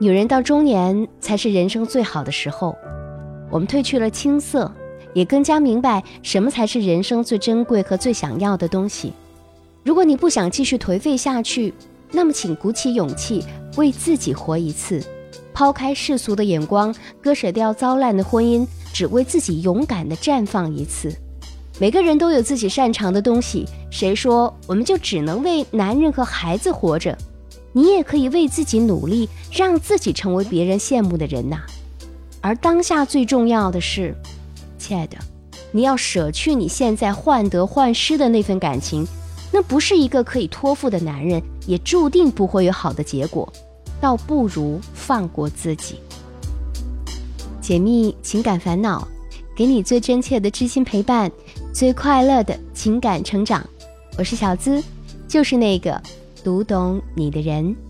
女人到中年才是人生最好的时候，我们褪去了青涩，也更加明白什么才是人生最珍贵和最想要的东西。如果你不想继续颓废下去，那么请鼓起勇气为自己活一次，抛开世俗的眼光，割舍掉糟烂的婚姻，只为自己勇敢地绽放一次。每个人都有自己擅长的东西，谁说我们就只能为男人和孩子活着？你也可以为自己努力，让自己成为别人羡慕的人呐。而当下最重要的是，亲爱的，你要舍去你现在患得患失的那份感情，那不是一个可以托付的男人，也注定不会有好的结果。倒不如放过自己，解密情感烦恼，给你最真切的知心陪伴，最快乐的情感成长。我是小资，就是那个。读懂你的人。